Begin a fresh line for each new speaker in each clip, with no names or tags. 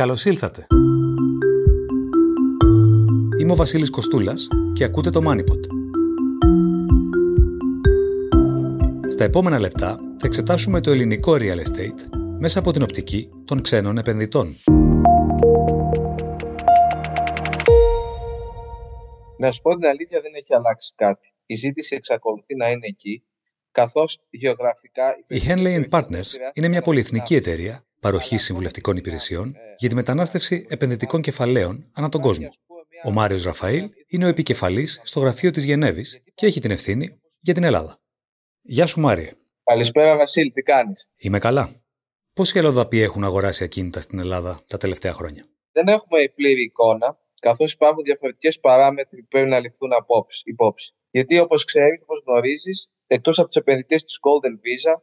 Καλώς ήλθατε. Είμαι ο Βασίλης Κοστούλας και ακούτε το MoneyPod. Στα επόμενα λεπτά θα εξετάσουμε το ελληνικό real estate μέσα από την οπτική των ξένων επενδυτών.
Να σου πω την αλήθεια, δεν έχει αλλάξει κάτι. Η ζήτηση εξακολουθεί να είναι εκεί, καθώς γεωγραφικά.
Η Henley Partners είναι μια πολυεθνική εταιρεία παροχή συμβουλευτικών υπηρεσιών για τη μετανάστευση επενδυτικών κεφαλαίων ανά τον κόσμο. Ο Μάριος Ραφαήλ είναι ο επικεφαλής στο γραφείο της Γενέβης και έχει την ευθύνη για την Ελλάδα. Γεια σου, Μάριε.
Καλησπέρα, Βασίλη, τι κάνεις;
Είμαι καλά. Πόσοι Ελλοδαποί έχουν αγοράσει ακίνητα στην Ελλάδα τα τελευταία χρόνια;
Δεν έχουμε πλήρη εικόνα, καθώς υπάρχουν διαφορετικές παράμετροι που πρέπει να ληφθούν υπόψη. Γιατί, όπως ξέρεις, όπως γνωρίζεις, εκτός από του επενδυτές της Golden Visa,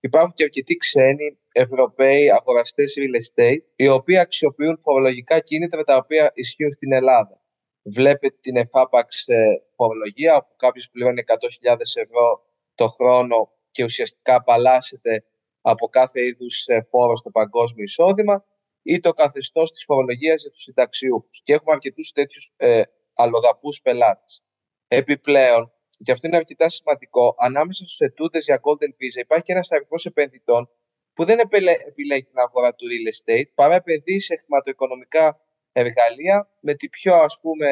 υπάρχουν και αρκετοί ξένοι Ευρωπαίοι αγοραστές real estate, οι οποίοι αξιοποιούν φορολογικά κίνητρα τα οποία ισχύουν στην Ελλάδα. Βλέπετε την εφάπαξ ε, φορολογία, όπου κάποιος πληρώνει 100.000 ευρώ το χρόνο και ουσιαστικά απαλλάσσεται από κάθε είδους ε, φόρο στο παγκόσμιο εισόδημα, ή το καθεστώς της φορολογίας για τους συνταξιούχους. Και έχουμε αρκετούς τέτοιους ε, αλλοδαπούς πελάτες. Επιπλέον, και αυτό είναι αρκετά σημαντικό, ανάμεσα στους ετούντες για Golden Visa υπάρχει και ένας αριθμός επενδυτών που δεν επιλέγει την αγορά του real estate, παρά επενδύει σε χρηματοοικονομικά εργαλεία με την πιο ας πούμε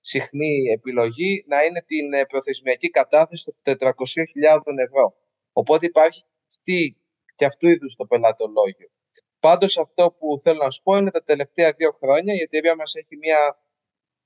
συχνή επιλογή να είναι την ε, προθεσμιακή κατάθεση των 400.000 ευρώ. Οπότε υπάρχει αυτή και αυτού είδους το πελατολόγιο. Πάντως αυτό που θέλω να σου πω είναι τα τελευταία δύο χρόνια η εταιρεία μας έχει μια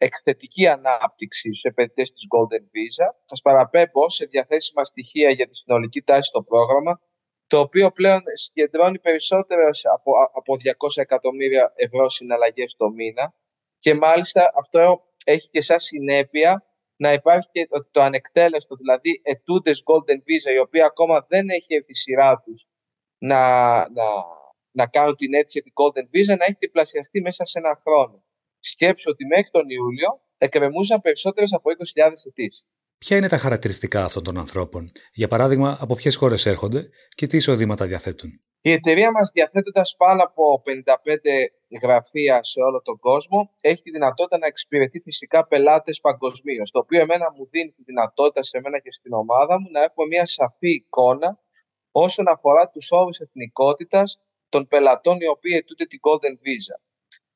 εκθετική ανάπτυξη στους επενδυτές της Golden Visa. Σας παραπέμπω σε διαθέσιμα στοιχεία για τη συνολική τάση στο πρόγραμμα, το οποίο πλέον συγκεντρώνει περισσότερο από, από 200 εκατομμύρια ευρώ συναλλαγές το μήνα και μάλιστα αυτό έχει και σαν συνέπεια να υπάρχει και το ανεκτέλεστο, δηλαδή ετούντες Golden Visa, οι οποίοι ακόμα δεν έχει έρθει η σειρά τους να, να, να κάνουν την αίτηση για την Golden Visa, να έχει διπλασιαστεί μέσα σε ένα χρόνο. Σκέψω ότι μέχρι τον Ιούλιο εκκρεμούσαν περισσότερες από 20.000 αιτήσεις.
Ποια είναι τα χαρακτηριστικά αυτών των ανθρώπων, για παράδειγμα, από ποιες χώρες έρχονται και τι εισοδήματα διαθέτουν;
Η εταιρεία μας, διαθέτοντας πάνω από 55 γραφεία σε όλο τον κόσμο, έχει τη δυνατότητα να εξυπηρετεί φυσικά πελάτες παγκοσμίως. Το οποίο εμένα μου δίνει τη δυνατότητα σε μένα και στην ομάδα μου να έχουμε μια σαφή εικόνα όσον αφορά τους όρους εθνικότητας των πελατών οι οποίοι αιτούνται την Golden Visa.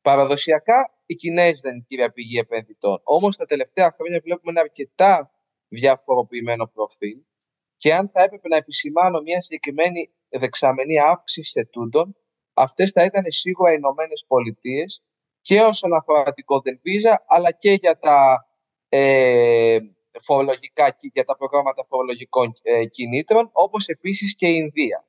Παραδοσιακά, οι Κινέζοι δεν είναι η κύρια πηγή επενδυτών. Όμως τα τελευταία χρόνια βλέπουμε ένα αρκετά διαφοροποιημένο προφίλ και αν θα έπρεπε να επισημάνω μια συγκεκριμένη δεξαμενή αύξηση ετούντων, αυτές θα ήταν σίγουρα οι Ηνωμένες Πολιτείες και όσον αφορά την Golden Visa, αλλά και για τα, ε, φορολογικά, για τα προγράμματα φορολογικών ε, κινήτρων, όπως επίσης και η Ινδία.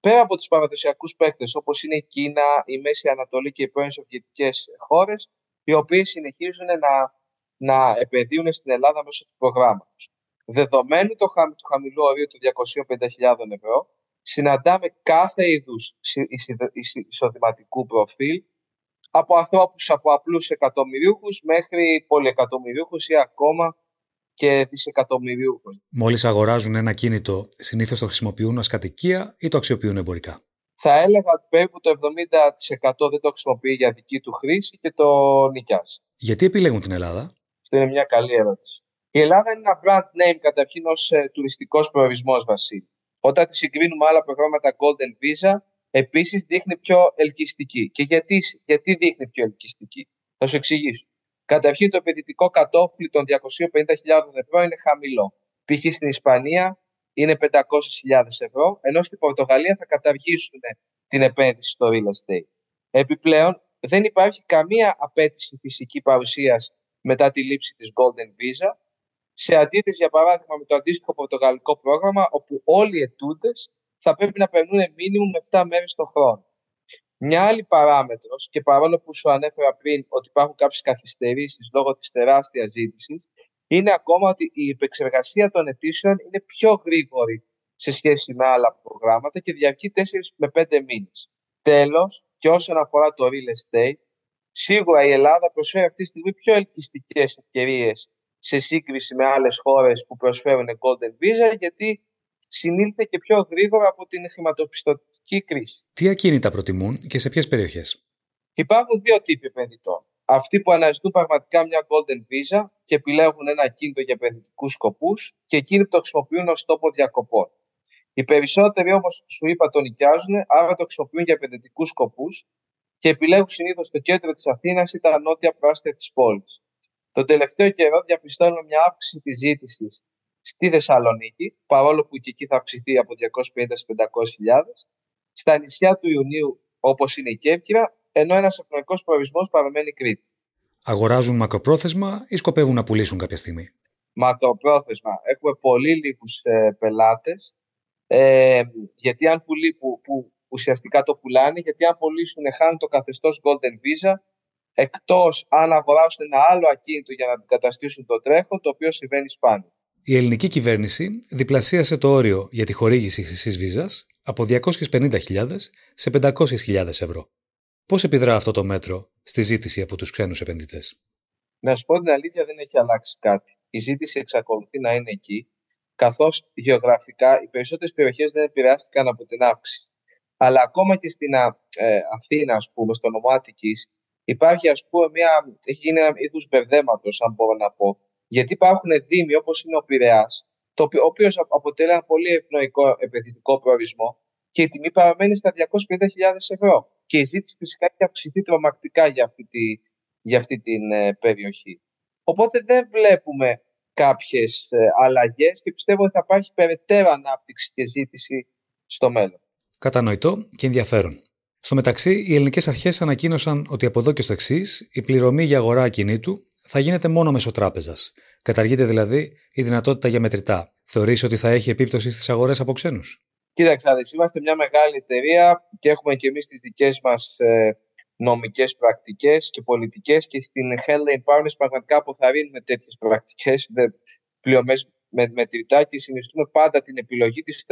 Πέρα από τους παραδοσιακούς παίκτες, όπως είναι η Κίνα, η Μέση Ανατολή και οι πρώην Σοβιετικές χώρες, οι οποίες συνεχίζουν να να επενδύουν στην Ελλάδα μέσω του προγράμματος. Δεδομένου το του χαμηλού ορίου του 250.000 ευρώ, συναντάμε κάθε είδους εισοδηματικού προφίλ από ανθρώπους από απλούς εκατομμυρίουχους μέχρι πολυεκατομμυρίουχους ή ακόμα και δισεκατομμυρίουχους.
Μόλις αγοράζουν ένα κίνητο, συνήθως το χρησιμοποιούν ως κατοικία ή το αξιοποιούν εμπορικά;
Θα έλεγα ότι περίπου το 70% δεν το χρησιμοποιεί για δική του χρήση και το νοικιάζει.
Γιατί επιλέγουν την Ελλάδα;
Αυτό είναι μια καλή ερώτηση. Η Ελλάδα είναι ένα brand name καταρχήν ως ε, τουριστικός προορισμός, Βασίλη. Όταν τη συγκρίνουμε άλλα προγράμματα Golden Visa, επίσης δείχνει πιο ελκυστική. Και γιατί, γιατί δείχνει πιο ελκυστική, θα σου εξηγήσω. Καταρχήν, το επενδυτικό κατόφλι των 250.000 ευρώ είναι χαμηλό. Π.χ. στην Ισπανία είναι 500.000 ευρώ, ενώ στην Πορτογαλία θα καταργήσουν την επένδυση στο real estate. Επιπλέον, δεν υπάρχει καμία απέτηση φυσική παρουσίας μετά τη λήψη της Golden Visa, σε αντίθεση, για παράδειγμα, με το αντίστοιχο πορτογαλικό πρόγραμμα, όπου όλοι οι ετούντες θα πρέπει να περνούν μήνυμου 7 μέρες το χρόνο. Μια άλλη παράμετρος, και παρόλο που σου ανέφερα πριν ότι υπάρχουν κάποιες καθυστερήσεις λόγω της τεράστιας ζήτησης, είναι ακόμα ότι η επεξεργασία των αιτήσεων είναι πιο γρήγορη σε σχέση με άλλα προγράμματα και διαρκεί 4 με 5 μήνες. Τέλος, και όσον αφορά το real estate, Σίγουρα η Ελλάδα προσφέρει αυτή τη στιγμή πιο ελκυστικές ευκαιρίες σε σύγκριση με άλλες χώρες που προσφέρουν Golden Visa, γιατί συνήλθε και πιο γρήγορα από την χρηματοπιστωτική κρίση.
Τι ακίνητα προτιμούν και σε ποιες περιοχές;
Υπάρχουν δύο τύποι επενδυτών. Αυτοί που αναζητούν πραγματικά μια golden visa και επιλέγουν ένα κίνητο για επενδυτικούς σκοπούς και εκείνοι που το χρησιμοποιούν ως τόπο διακοπών. Οι περισσότεροι όμω, σου είπα, το νοικιάζουν, άρα το χρησιμοποιούν για επενδυτικούς σκοπούς και επιλέγουν συνήθως το κέντρο της Αθήνας ή τα νότια πράσινα της πόλης. Τον τελευταίο καιρό διαπιστώνουμε μια αύξηση της ζήτησης στη Θεσσαλονίκη, παρόλο που και εκεί θα αυξηθεί από 250 σε 500.000, στα νησιά του Ιουνίου, όπως είναι η Κέρκυρα, ενώ ένας ευνοϊκό προορισμός παραμένει Κρήτη.
Αγοράζουν μακροπρόθεσμα ή σκοπεύουν να πουλήσουν κάποια στιγμή;
Μακροπρόθεσμα. Έχουμε πολύ λίγους ε, πελάτες. Ε, γιατί αν πουλεί, που, που ουσιαστικά το πουλάνε, γιατί αν πουλήσουν χάνουν το καθεστώς Golden Visa, εκτός αν αγοράσουν ένα άλλο ακίνητο για να αντικαταστήσουν το τρέχον, το οποίο συμβαίνει σπάνια.
Η ελληνική κυβέρνηση διπλασίασε το όριο για τη χορήγηση χρυσής βίζας από 250.000 σε 500.000 ευρώ. Πώς επιδρά αυτό το μέτρο στη ζήτηση από τους ξένους επενδυτές;
Να σου πω την αλήθεια, δεν έχει αλλάξει κάτι. Η ζήτηση εξακολουθεί να είναι εκεί, καθώς γεωγραφικά οι περισσότερες περιοχές δεν επηρεάστηκαν από την αύξηση. Αλλά ακόμα και στην ε, Αθήνα, ας πούμε, στο νομό Αττικής, υπάρχει, ας πούμε, μια, έχει γίνει ένα είδους μπερδέματος, αν μπορώ να πω. Γιατί υπάρχουν δήμοι όπως είναι ο Πειραιάς, ο οποίος αποτελεί ένα πολύ ευνοϊκό επενδυτικό προορισμό και η τιμή παραμένει στα 250.000 ευρώ και η ζήτηση φυσικά έχει αυξηθεί τρομακτικά για αυτή, τη, για αυτή την ε, περιοχή. Οπότε δεν βλέπουμε κάποιες ε, αλλαγές και πιστεύω ότι θα υπάρχει περαιτέρω ανάπτυξη και ζήτηση στο μέλλον.
Κατανοητό και ενδιαφέρον. Στο μεταξύ, οι ελληνικές αρχές ανακοίνωσαν ότι από εδώ και στο εξής η πληρωμή για αγορά ακινήτου θα γίνεται μόνο μέσω τράπεζα. Καταργείται δηλαδή η δυνατότητα για μετρητά. Θεωρείς ότι θα έχει επίπτωση στις αγορές από ξένους;
Κοίταξε, είμαστε μια μεγάλη εταιρεία και έχουμε και εμείς τις δικές μας ε, νομικές πρακτικές και πολιτικές και στην Hellene Partners πραγματικά αποθαρρύνουμε τέτοιες πρακτικές πληρωμές με μετρητά και συνιστούμε πάντα την επιλογή της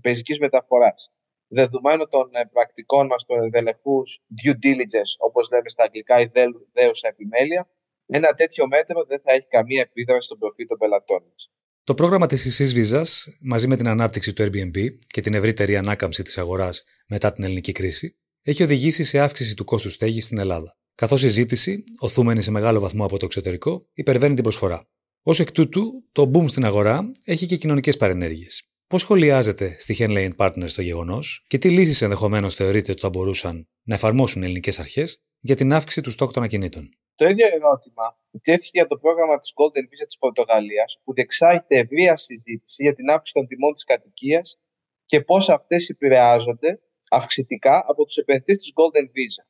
πεζικής μεταφοράς. Δεδομένου των ε, πρακτικών μας των εδελεχούς due diligence, όπως λέμε στα αγγλικά, η δέουσα επιμέλεια, ένα τέτοιο μέτρο δεν θα έχει καμία επίδραση στον προφίλ των πελατών μας.
Το πρόγραμμα της Χρυσής Βίζας, μαζί με την ανάπτυξη του Airbnb και την ευρύτερη ανάκαμψη της αγοράς μετά την ελληνική κρίση, έχει οδηγήσει σε αύξηση του κόστου στέγης στην Ελλάδα. Καθώς η ζήτηση, οθούμενη σε μεγάλο βαθμό από το εξωτερικό, υπερβαίνει την προσφορά. Ω εκ τούτου, το boom στην αγορά έχει και κοινωνικές παρενέργειες. Πώς σχολιάζεται στη Henley Partners το γεγονός και τι λύσεις ενδεχομένως θεωρείτε ότι θα μπορούσαν να εφαρμόσουν ελληνικές αρχές για την αύξηση του στόκ των ακινήτων;
Το ίδιο ερώτημα τέθηκε για το πρόγραμμα της Golden Visa της Πορτογαλίας, που διεξάγεται ευρεία συζήτηση για την αύξηση των τιμών της κατοικίας και πώς αυτές επηρεάζονται αυξητικά από τους επενδυτές της Golden Visa.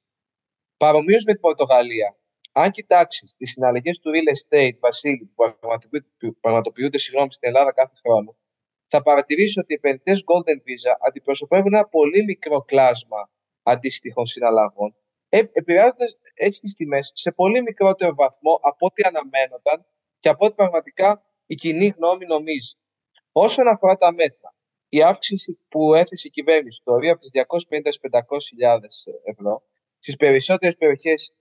Παρομοίως με την Πορτογαλία, αν κοιτάξεις τις συναλλαγές του real estate Βασίλη που πραγματοποιούνται συγγνώμη, στην Ελλάδα κάθε χρόνο, θα παρατηρήσεις ότι οι επενδυτές Golden Visa αντιπροσωπεύουν ένα πολύ μικρό κλάσμα αντίστοιχων συναλλαγών ε, επηρεάζονται έτσι τις τιμές σε πολύ μικρότερο βαθμό από ό,τι αναμένονταν και από ό,τι πραγματικά η κοινή γνώμη νομίζει. Όσον αφορά τα μέτρα, η αύξηση που έθεσε η κυβέρνηση το από τις 250 στι 500.000 ευρώ στις περισσότερες περιοχές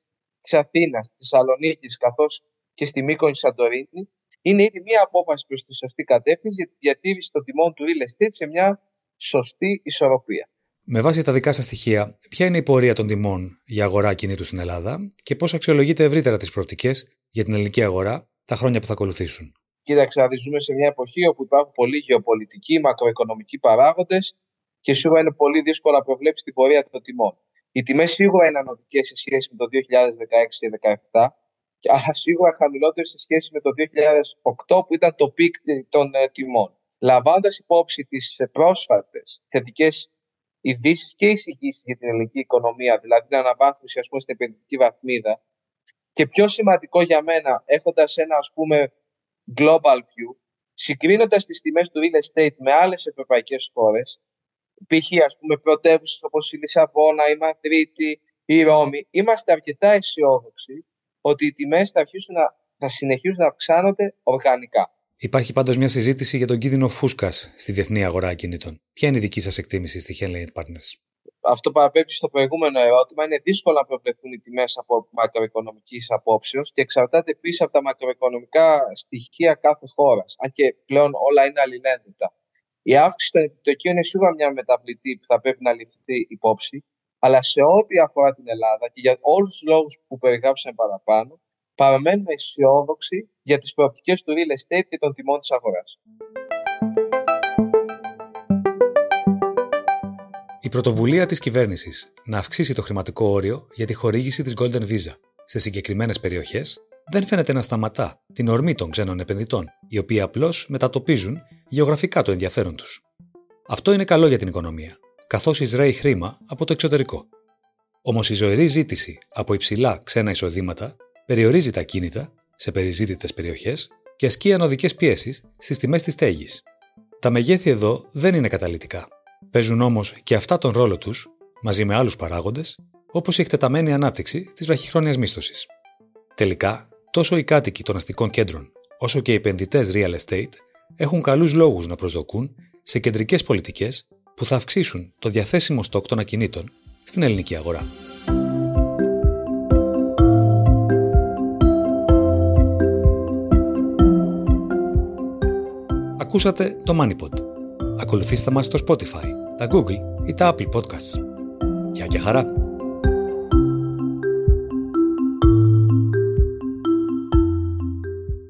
της Αθήνας, της Θεσσαλονίκης καθώς και στη Μήκονη Σαντορίνη είναι ήδη μία απόφαση προς τη σωστή κατεύθυνση για τη διατήρηση των τιμών του real estate σε μια σωστή ισορροπία.
Με βάση τα δικά σας στοιχεία, ποια είναι η πορεία των τιμών για αγορά κινήτου στην Ελλάδα και πώς αξιολογείτε ευρύτερα τις προοπτικές για την ελληνική αγορά τα χρόνια που θα ακολουθήσουν;
Κοίταξε, να ζούμε σε μια εποχή όπου υπάρχουν πολλοί γεωπολιτικοί, μακροοικονομικοί παράγοντες και σίγουρα είναι πολύ δύσκολο να προβλέψεις την πορεία των τιμών. Οι τιμές σίγουρα είναι ανοδικές σε σχέση με το 2016 και 2017, αλλά σίγουρα χαμηλότερες σε σχέση με το 2008 που ήταν το peak των ε, τιμών. Λαμβάνοντας υπόψη τις ε, πρόσφατες θετικές ειδήσεις και εισηγήσεις για την ελληνική οικονομία, δηλαδή την αναβάθμιση ας πούμε, στην επενδυτική βαθμίδα. Και πιο σημαντικό για μένα, έχοντας ένα ας πούμε global view, συγκρίνοντας τις τιμές του real estate με άλλες ευρωπαϊκές χώρες, π.χ. ας πούμε πρωτεύουσες όπως η Λισαβόνα, η Μαδρίτη, η Ρώμη, είμαστε αρκετά αισιόδοξοι ότι οι τιμές θα, θα συνεχίσουν να αυξάνονται οργανικά.
Υπάρχει πάντως μια συζήτηση για τον κίνδυνο φούσκας στη διεθνή αγορά ακινήτων. Ποια είναι η δική σας εκτίμηση στη Henley Partners;
Αυτό παραπέμπει στο προηγούμενο ερώτημα. Είναι δύσκολο να προβλεφθούν οι τιμές από μακροοικονομικής απόψεως και εξαρτάται επίσης από τα μακροοικονομικά στοιχεία κάθε χώρας. Αν και πλέον όλα είναι αλληλένδετα. Η αύξηση των επιτοκίων είναι σίγουρα μια μεταβλητή που θα πρέπει να ληφθεί υπόψη. Αλλά σε ό,τι αφορά την Ελλάδα και για όλους τους λόγους που περιγράψαμε παραπάνω, παραμένουμε αισιόδοξοι για τις προοπτικές του real estate και των τιμών της αγοράς.
Η πρωτοβουλία της κυβέρνησης να αυξήσει το χρηματικό όριο για τη χορήγηση της Golden Visa σε συγκεκριμένες περιοχές δεν φαίνεται να σταματά την ορμή των ξένων επενδυτών, οι οποίοι απλώς μετατοπίζουν γεωγραφικά το ενδιαφέρον τους. Αυτό είναι καλό για την οικονομία, καθώς εισραίει χρήμα από το εξωτερικό. Όμως η ζωηρή ζήτηση από υψηλά ξένα εισοδήματα περιορίζει τα κίνητα σε περιζήτητες περιοχές και ασκεί ανωδικές πιέσεις στις τιμές της στέγης. Τα μεγέθη εδώ δεν είναι καταλητικά. Παίζουν όμως και αυτά τον ρόλο τους, μαζί με άλλους παράγοντες, όπως η εκτεταμένη ανάπτυξη της βραχυχρόνιας μίσθωσης. Τελικά, τόσο οι κάτοικοι των αστικών κέντρων, όσο και οι επενδυτές real estate έχουν καλούς λόγους να προσδοκούν σε κεντρικές πολιτικές που θα αυξήσουν το διαθέσιμο στόκ των ακινήτων στην ελληνική αγορά. Ακούσατε το MoneyPod. Ακολουθήστε μας στο Spotify, τα Google ή τα Apple Podcasts. Γεια και χαρά!